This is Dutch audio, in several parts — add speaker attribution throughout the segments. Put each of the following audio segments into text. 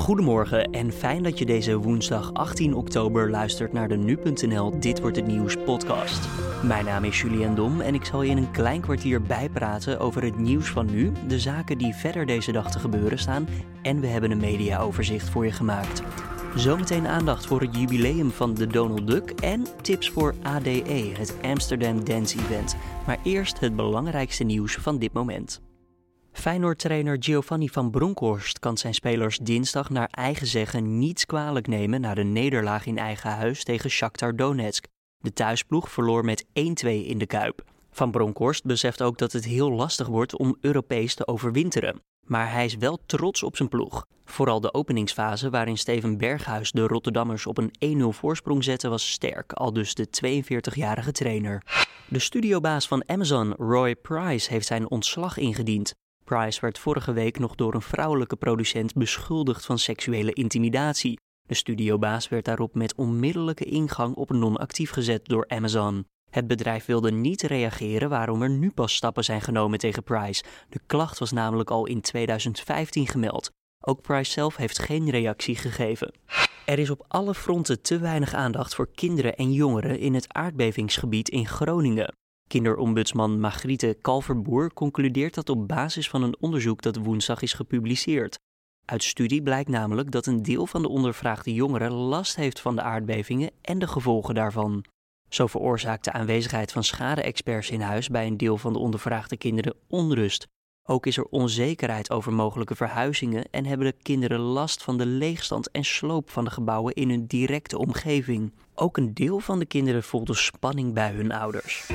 Speaker 1: Goedemorgen en fijn dat je deze woensdag 18 oktober luistert naar de nu.nl Dit wordt het nieuws podcast. Mijn naam is Julian Dom en ik zal je in een klein kwartier bijpraten over het nieuws van nu, de zaken die verder deze dag te gebeuren staan en we hebben een mediaoverzicht voor je gemaakt. Zometeen aandacht voor het jubileum van de Donald Duck en tips voor ADE, het Amsterdam Dance Event. Maar eerst het belangrijkste nieuws van dit moment. Feyenoord-trainer Giovanni van Bronckhorst kan zijn spelers dinsdag naar eigen zeggen niets kwalijk nemen na de nederlaag in eigen huis tegen Shakhtar Donetsk. De thuisploeg verloor met 1-2 in de Kuip. Van Bronckhorst beseft ook dat het heel lastig wordt om Europees te overwinteren. Maar hij is wel trots op zijn ploeg. Vooral de openingsfase waarin Steven Berghuis de Rotterdammers op een 1-0 voorsprong zette was sterk, al dus de 42-jarige trainer. De studiobaas van Amazon, Roy Price, heeft zijn ontslag ingediend. Price werd vorige week nog door een vrouwelijke producent beschuldigd van seksuele intimidatie. De studiobaas werd daarop met onmiddellijke ingang op non-actief gezet door Amazon. Het bedrijf wilde niet reageren waarom er nu pas stappen zijn genomen tegen Price. De klacht was namelijk al in 2015 gemeld. Ook Price zelf heeft geen reactie gegeven. Er is op alle fronten te weinig aandacht voor kinderen en jongeren in het aardbevingsgebied in Groningen. Kinderombudsman Margriete Kalverboer concludeert dat op basis van een onderzoek dat woensdag is gepubliceerd. Uit studie blijkt namelijk dat een deel van de ondervraagde jongeren last heeft van de aardbevingen en de gevolgen daarvan. Zo veroorzaakt de aanwezigheid van schade-experts in huis bij een deel van de ondervraagde kinderen onrust. Ook is er onzekerheid over mogelijke verhuizingen en hebben de kinderen last van de leegstand en sloop van de gebouwen in hun directe omgeving. Ook een deel van de kinderen voelt de spanning bij hun ouders.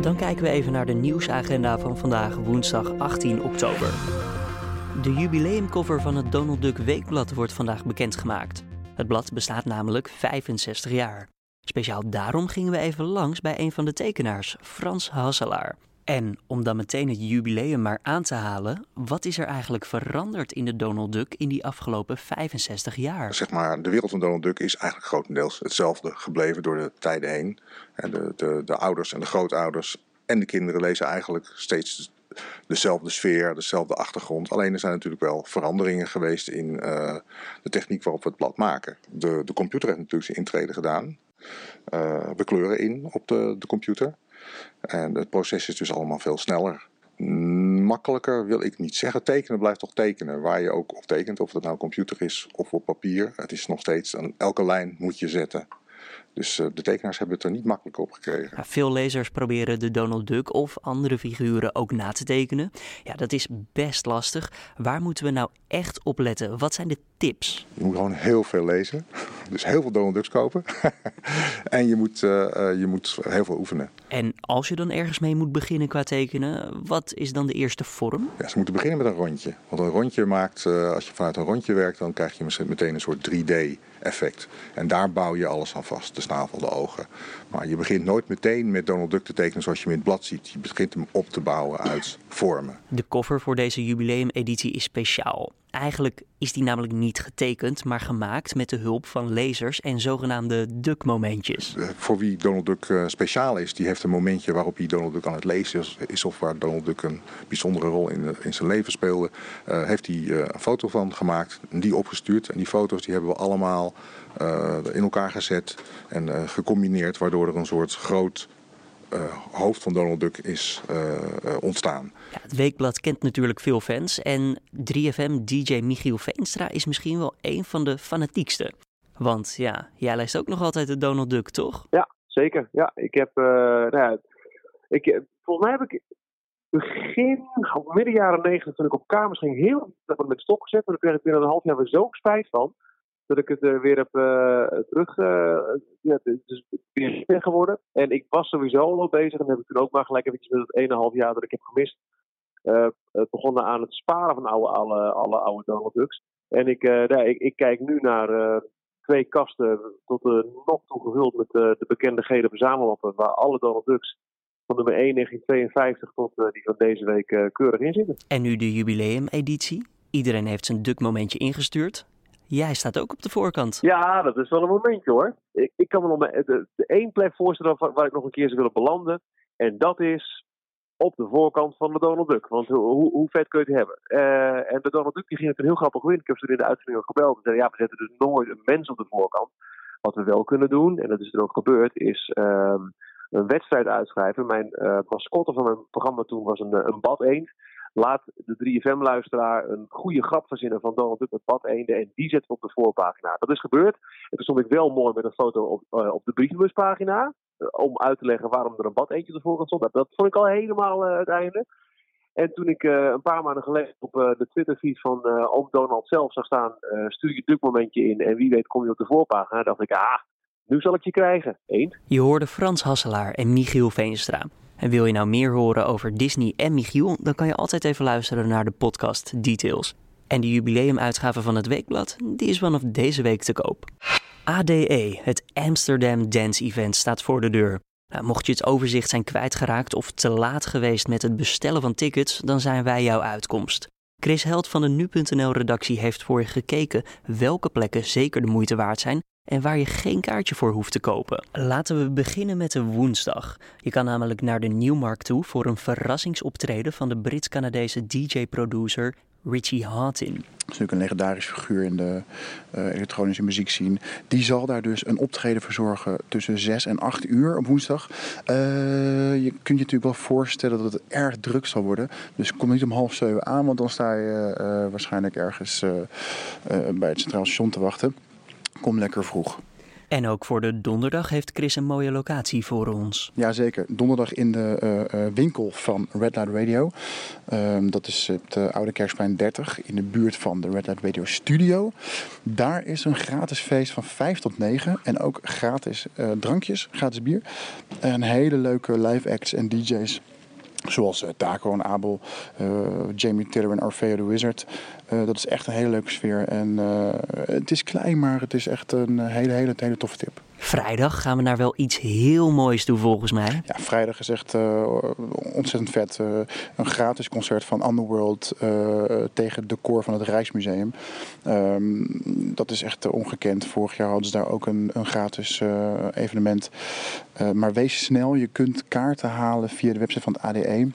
Speaker 1: Dan kijken we even naar de nieuwsagenda van vandaag, woensdag 18 oktober. De jubileumcover van het Donald Duck Weekblad wordt vandaag bekendgemaakt. Het blad bestaat namelijk 65 jaar. Speciaal daarom gingen we even langs bij een van de tekenaars, Frans Hasselaar. En om dan meteen het jubileum maar aan te halen, wat is er eigenlijk veranderd in de Donald Duck in die afgelopen 65 jaar?
Speaker 2: Zeg maar, de wereld van Donald Duck is eigenlijk grotendeels hetzelfde gebleven door de tijden heen. En de, de, de ouders en de grootouders en de kinderen lezen eigenlijk steeds dezelfde sfeer, dezelfde achtergrond. Alleen er zijn natuurlijk wel veranderingen geweest in uh, de techniek waarop we het blad maken. De, de computer heeft natuurlijk zijn intrede gedaan. Uh, we kleuren in op de, de computer. En het proces is dus allemaal veel sneller. Makkelijker wil ik niet zeggen. Tekenen blijft toch tekenen. Waar je ook op tekent, of dat nou computer is of op papier. Het is nog steeds, aan elke lijn moet je zetten. Dus uh, de tekenaars hebben het er niet makkelijk op gekregen.
Speaker 1: Ja, veel lezers proberen de Donald Duck of andere figuren ook na te tekenen. Ja, dat is best lastig. Waar moeten we nou echt op letten? Wat zijn de tips?
Speaker 2: Je moet gewoon heel veel lezen. Dus heel veel Donald Ducks kopen. en je moet, uh, uh, je moet heel veel oefenen.
Speaker 1: En als je dan ergens mee moet beginnen qua tekenen, wat is dan de eerste vorm?
Speaker 2: Ja, ze moeten beginnen met een rondje. Want een rondje maakt, uh, als je vanuit een rondje werkt, dan krijg je meteen een soort 3D-effect. En daar bouw je alles aan vast, de snavel, de ogen. Maar je begint nooit meteen met Donald Duck te tekenen zoals je hem in het blad ziet. Je begint hem op te bouwen uit vormen.
Speaker 1: De cover voor deze jubileumeditie is speciaal. Eigenlijk is die namelijk niet getekend, maar gemaakt met de hulp van lezers en zogenaamde Duck-momentjes.
Speaker 2: Voor wie Donald Duck uh, speciaal is, die heeft een momentje waarop hij Donald Duck aan het lezen is, of waar Donald Duck een bijzondere rol in, in zijn leven speelde, uh, heeft hij een foto van gemaakt die opgestuurd. En die foto's die hebben we allemaal in elkaar gezet en gecombineerd, waardoor er een soort groot uh, hoofd van Donald Duck is uh, uh, ontstaan.
Speaker 1: Ja, het Weekblad kent natuurlijk veel fans en 3FM-DJ Michiel Veenstra is misschien wel een van de fanatiekste. Want ja, jij leest ook nog altijd de Donald Duck, toch?
Speaker 3: Ja, zeker. Ja, ik heb, nou ja, ik, volgens mij heb ik begin, midden jaren negentig, toen ik op kamers ging, heel met stok gezet. Maar daar kreeg ik weer een half jaar weer zo spijt van dat ik het er weer heb uh, terug uh, ja, dus weer ben geworden. En ik was sowieso al bezig en heb ik toen ook maar gelijk eventjes met het 1,5 jaar dat ik heb gemist begonnen aan het sparen van oude, alle, alle oude Donald Ducks. En ik, ik, ik, kijk nu naar twee kasten tot nog toe gevuld met de bekende gele verzamellappen waar alle Donald Ducks van nummer 1 1952 tot die van deze week keurig in zitten.
Speaker 1: En nu de jubileumeditie. Iedereen heeft zijn Duck momentje ingestuurd. Jij staat ook op de voorkant.
Speaker 3: Ja, dat is wel een momentje hoor. Ik, ik kan me nog de, de één plek voorstellen waar, waar ik nog een keer zou willen belanden. En dat is op de voorkant van de Donald Duck. Want hoe, hoe vet kun je het hebben? Uh, en de Donald Duck die ging het een heel grappig in. Ik heb ze er in de uitzending ook gebeld. En zeiden, ja, we zetten dus nooit een mens op de voorkant. Wat we wel kunnen doen, en dat is er ook gebeurd, is uh, een wedstrijd uitschrijven. Mijn uh, mascotte van mijn programma toen was een, een bad eend. Laat de 3FM-luisteraar een goede grap verzinnen van Donald Duck met bad eenden en die zetten we op de voorpagina. Dat is gebeurd. En toen stond ik wel mooi met een foto op, uh, op de brievenbuspagina. om uit te leggen waarom er een bad eentje op de voorkant stond. Dat, vond ik al helemaal uh, het einde. En toen ik een paar maanden geleden op de Twitterfeed van oom Donald zelf zag staan, stuur je Duck momentje in en wie weet kom je op de voorpagina, dacht ik, ah, nu zal ik je krijgen. Eend.
Speaker 1: Je hoorde Frans Hasselaar en Michiel Veenstra. En wil je nou meer horen over Disney en Michiel, dan kan je altijd even luisteren naar de podcast Details. En de jubileumuitgave van het weekblad, die is vanaf deze week te koop. ADE, het Amsterdam Dance Event, staat voor de deur. Nou, mocht je het overzicht zijn kwijtgeraakt of te laat geweest met het bestellen van tickets, dan zijn wij jouw uitkomst. Chris Held van de Nu.nl-redactie heeft voor je gekeken welke plekken zeker de moeite waard zijn en waar je geen kaartje voor hoeft te kopen. Laten we beginnen met de woensdag. Je kan namelijk naar de Nieuwmarkt toe voor een verrassingsoptreden van de Brits-Canadese DJ-producer Richie Hawtin.
Speaker 4: Dat is natuurlijk een legendarische figuur in de uh, elektronische muziekscene. Die zal daar dus een optreden verzorgen tussen 6 en 8 uur op woensdag. Uh, je kunt je natuurlijk wel voorstellen dat het erg druk zal worden. Dus kom niet om half zeven aan, want dan sta je uh, waarschijnlijk ergens bij het Centraal Station te wachten. Kom lekker vroeg.
Speaker 1: En ook voor de donderdag heeft Chris een mooie locatie voor ons.
Speaker 4: Jazeker, donderdag in de uh, uh, winkel van Red Light Radio. Um, dat is het uh, Oude Kerksplein 30 in de buurt van de Red Light Radio Studio. Daar is een gratis feest van 5 tot 9 en ook gratis drankjes, gratis bier. En hele leuke live acts en DJ's. Zoals uh, Taco en Abel, uh, Jamie Tiller en Orfeo the Wizard. Uh, dat is echt een hele leuke sfeer. En het is klein, maar het is echt een hele, hele, hele toffe tip.
Speaker 1: Vrijdag gaan we naar wel iets heel moois toe volgens mij.
Speaker 4: Ja, vrijdag is echt ontzettend vet. een gratis concert van Underworld tegen het decor van het Rijksmuseum. Um, dat is echt ongekend. Vorig jaar hadden ze daar ook een, een gratis evenement. maar wees snel, je kunt kaarten halen via de website van het ADE.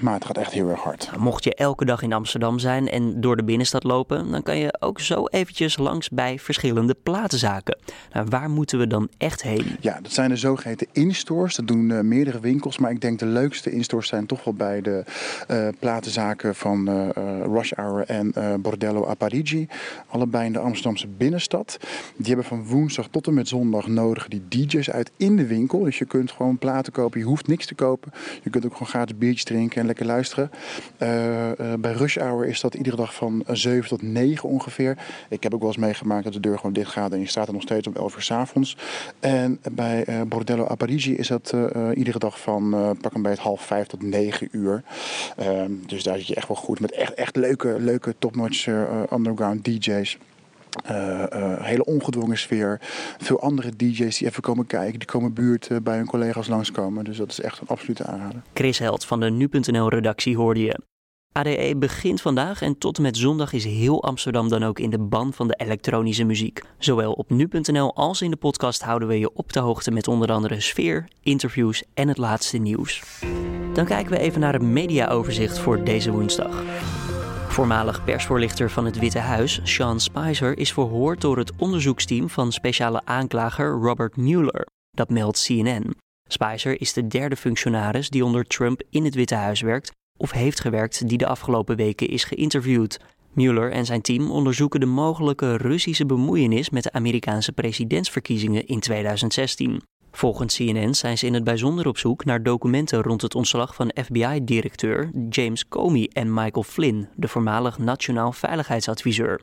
Speaker 4: Maar het gaat echt heel erg hard.
Speaker 1: Nou, mocht je elke dag in Amsterdam zijn en door de binnenstad lopen, dan kan je ook zo eventjes langs bij verschillende platenzaken. Nou, waar moeten we dan echt heen?
Speaker 4: Ja, dat zijn de zogeheten instores. Dat doen uh, meerdere winkels, maar ik denk de leukste instores zijn toch wel bij de uh, platenzaken van uh, Rush Hour en Bordello a Parigi. Allebei in de Amsterdamse binnenstad. Die hebben van woensdag tot en met zondag nodig die DJ's uit in de winkel. Dus je kunt gewoon platen kopen, je hoeft niks te kopen. Je kunt ook gewoon gratis biertjes drinken lekker luisteren. Uh, uh, bij Rush Hour is dat iedere dag van 7 tot 9 ongeveer. Ik heb ook wel eens meegemaakt dat de deur gewoon dicht gaat en je staat er nog steeds om 11 uur s avonds. En bij uh, Bordello a Parigi is dat iedere dag van pak een beetje half 5 tot 9 uur. Ehm, dus daar zit je echt wel goed met echt, echt leuke, leuke top-notch underground DJ's. Uh, hele ongedwongen sfeer. Veel andere DJ's die even komen kijken, die komen buurt bij hun collega's langskomen. Dus dat is echt een absolute aanrader.
Speaker 1: Chris Held van de Nu.nl redactie hoorde je. ADE begint vandaag en tot en met zondag is heel Amsterdam dan ook in de ban van de elektronische muziek. Zowel op nu.nl als in de podcast houden we je op de hoogte met onder andere sfeer, interviews en het laatste nieuws. Dan kijken we even naar het mediaoverzicht voor deze woensdag. Voormalig persvoorlichter van het Witte Huis, Sean Spicer, is verhoord door het onderzoeksteam van speciale aanklager Robert Mueller. Dat meldt CNN. Spicer is de derde functionaris die onder Trump in het Witte Huis werkt of heeft gewerkt die de afgelopen weken is geïnterviewd. Mueller en zijn team onderzoeken de mogelijke Russische bemoeienis met de Amerikaanse presidentsverkiezingen in 2016. Volgens CNN zijn ze in het bijzonder op zoek naar documenten rond het ontslag van FBI-directeur James Comey en Michael Flynn, de voormalig nationaal veiligheidsadviseur.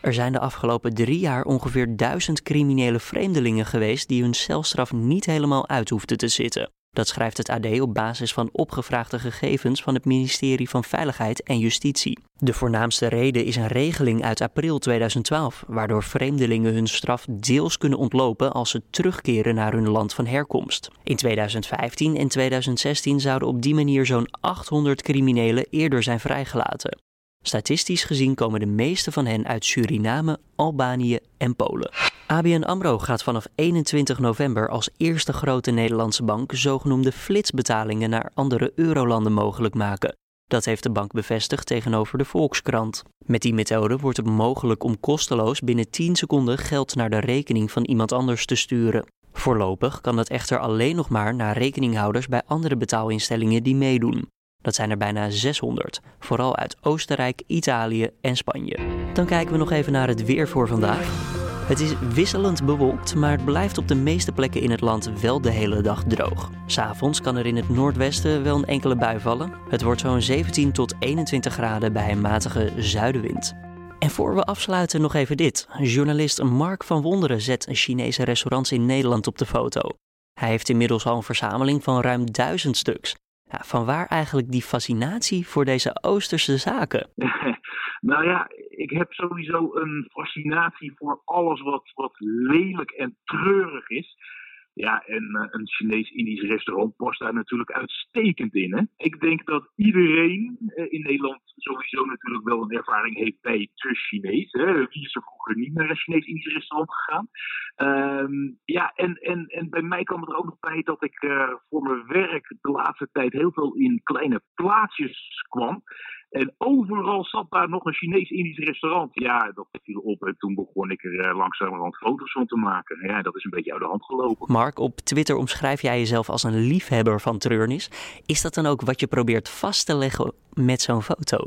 Speaker 1: Er zijn de afgelopen drie jaar ongeveer duizend criminele vreemdelingen geweest die hun celstraf niet helemaal uit hoefden te zitten. Dat schrijft het AD op basis van opgevraagde gegevens van het ministerie van Veiligheid en Justitie. De voornaamste reden is een regeling uit april 2012, waardoor vreemdelingen hun straf deels kunnen ontlopen als ze terugkeren naar hun land van herkomst. In 2015 en 2016 zouden op die manier zo'n 800 criminelen eerder zijn vrijgelaten. Statistisch gezien komen de meeste van hen uit Suriname, Albanië en Polen. ABN AMRO gaat vanaf 21 november als eerste grote Nederlandse bank zogenoemde flitsbetalingen naar andere eurolanden mogelijk maken. Dat heeft de bank bevestigd tegenover de Volkskrant. Met die methode wordt het mogelijk om kosteloos binnen 10 seconden geld naar de rekening van iemand anders te sturen. Voorlopig kan dat echter alleen nog maar naar rekeninghouders bij andere betaalinstellingen die meedoen. Dat zijn er bijna 600, vooral uit Oostenrijk, Italië en Spanje. Dan kijken we nog even naar het weer voor vandaag. Het is wisselend bewolkt, maar het blijft op de meeste plekken in het land wel de hele dag droog. S'avonds kan er in het noordwesten wel een enkele bui vallen. Het wordt zo'n 17 tot 21 graden bij een matige zuidenwind. En voor we afsluiten nog even dit. Journalist Mark van Wonderen zet Chinese restaurants in Nederland op de foto. Hij heeft inmiddels al een verzameling van ruim duizend stuks. Ja, van waar eigenlijk die fascinatie voor deze Oosterse zaken?
Speaker 5: nou ja, ik heb sowieso een fascinatie voor alles wat, wat lelijk en treurig is. Ja, en uh, een Chinees-Indisch restaurant past daar natuurlijk uitstekend in. Hè? Ik denk dat iedereen uh, in Nederland sowieso natuurlijk wel een ervaring heeft bij te Chinees. Hè? Wie is er vroeger niet naar een Chinees-Indisch restaurant gegaan? Um, ja, en, en, en bij mij kwam het er ook nog bij dat ik uh, voor mijn werk de laatste tijd heel veel in kleine plaatsjes kwam. En overal zat daar nog een Chinees-Indisch restaurant. Ja, dat viel op. En toen begon ik er langzamerhand foto's van te maken. Ja, dat is een beetje uit de hand gelopen.
Speaker 1: Mark, op Twitter omschrijf jij jezelf als een liefhebber van treurnis. Is dat dan ook wat je probeert vast te leggen met zo'n foto?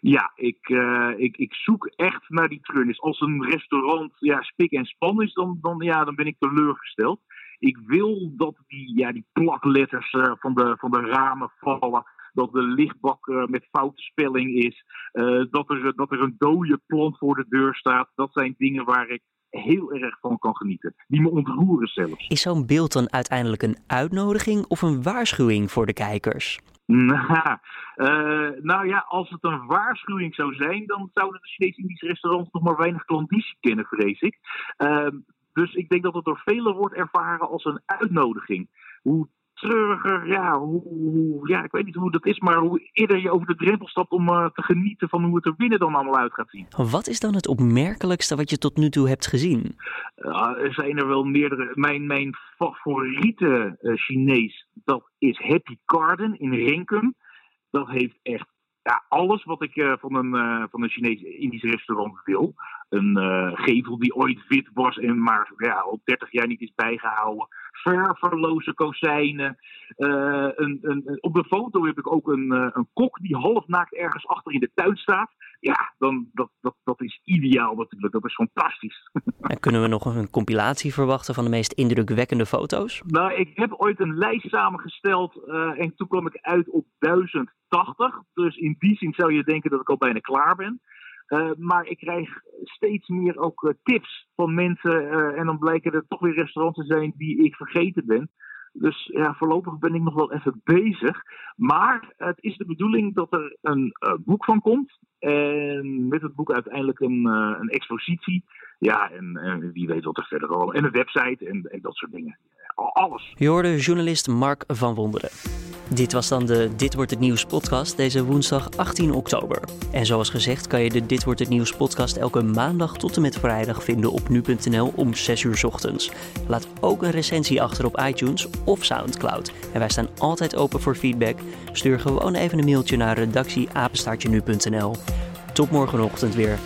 Speaker 5: Ja, ik, uh, ik, ik zoek echt naar die treurnis. Als een restaurant ja, spik en span is, dan, dan, ja, dan ben ik teleurgesteld. Ik wil dat die, ja, die plakletters uh, van, de, van de ramen vallen dat de lichtbak uh, met foute spelling is, uh, dat, er, dat er een dode plant voor de deur staat. Dat zijn dingen waar ik heel erg van kan genieten. Die me ontroeren zelfs.
Speaker 1: Is zo'n beeld dan uiteindelijk een uitnodiging of een waarschuwing voor de kijkers?
Speaker 5: Nou, uh, nou ja, als het een waarschuwing zou zijn, dan zouden de Chinese-Indische restaurants nog maar weinig klandizie kennen, vrees ik. Uh, dus ik denk dat het door velen wordt ervaren als een uitnodiging. Hoe treuriger, ja, hoe, hoe, ja, ik weet niet hoe dat is, maar hoe eerder je over de drempel stapt om uh, te genieten van hoe het er binnen dan allemaal uit gaat zien.
Speaker 1: Wat is dan het opmerkelijkste wat je tot nu toe hebt gezien?
Speaker 5: Uh, er zijn er wel meerdere. Mijn, mijn favoriete uh, Chinees, dat is Happy Garden in Renkum. Dat heeft echt ja, alles wat ik uh, van een, uh, van een Chinees-Indisch restaurant wil. Een uh, gevel die ooit wit was en maar ja, al 30 jaar niet is bijgehouden. Ververloze kozijnen. Een, een, op de foto heb ik ook een, een kok die half naakt ergens achter in de tuin staat. Ja, dan, dat, dat, dat is ideaal natuurlijk. Dat is fantastisch.
Speaker 1: En kunnen we nog een compilatie verwachten van de meest indrukwekkende foto's?
Speaker 5: Nou, ik heb ooit een lijst samengesteld en toen kwam ik uit op 1080. Dus in die zin zou je denken dat ik al bijna klaar ben. Uh, maar ik krijg steeds meer ook uh, tips van mensen. Uh, en dan blijken er toch weer restaurants te zijn die ik vergeten ben. Dus ja, voorlopig ben ik nog wel even bezig. Maar het is de bedoeling dat er een boek van komt. En met het boek uiteindelijk een, een expositie. Ja, en, wie weet wat er verder al. En een website en dat soort dingen.
Speaker 1: Je hoorde journalist Mark van Wonderen. Dit was dan de Dit wordt het nieuws podcast deze woensdag 18 oktober. En zoals gezegd kan je de Dit wordt het nieuws podcast elke maandag tot en met vrijdag vinden op nu.nl om 6 uur ochtends. Laat ook een recensie achter op iTunes of Soundcloud. En wij staan altijd open voor feedback. Stuur gewoon even een mailtje naar redactieapenstaartje nu.nl. Tot morgenochtend weer.